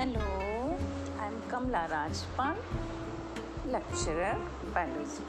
Hello, I'm Kamla Rajpan, lecturer, biology.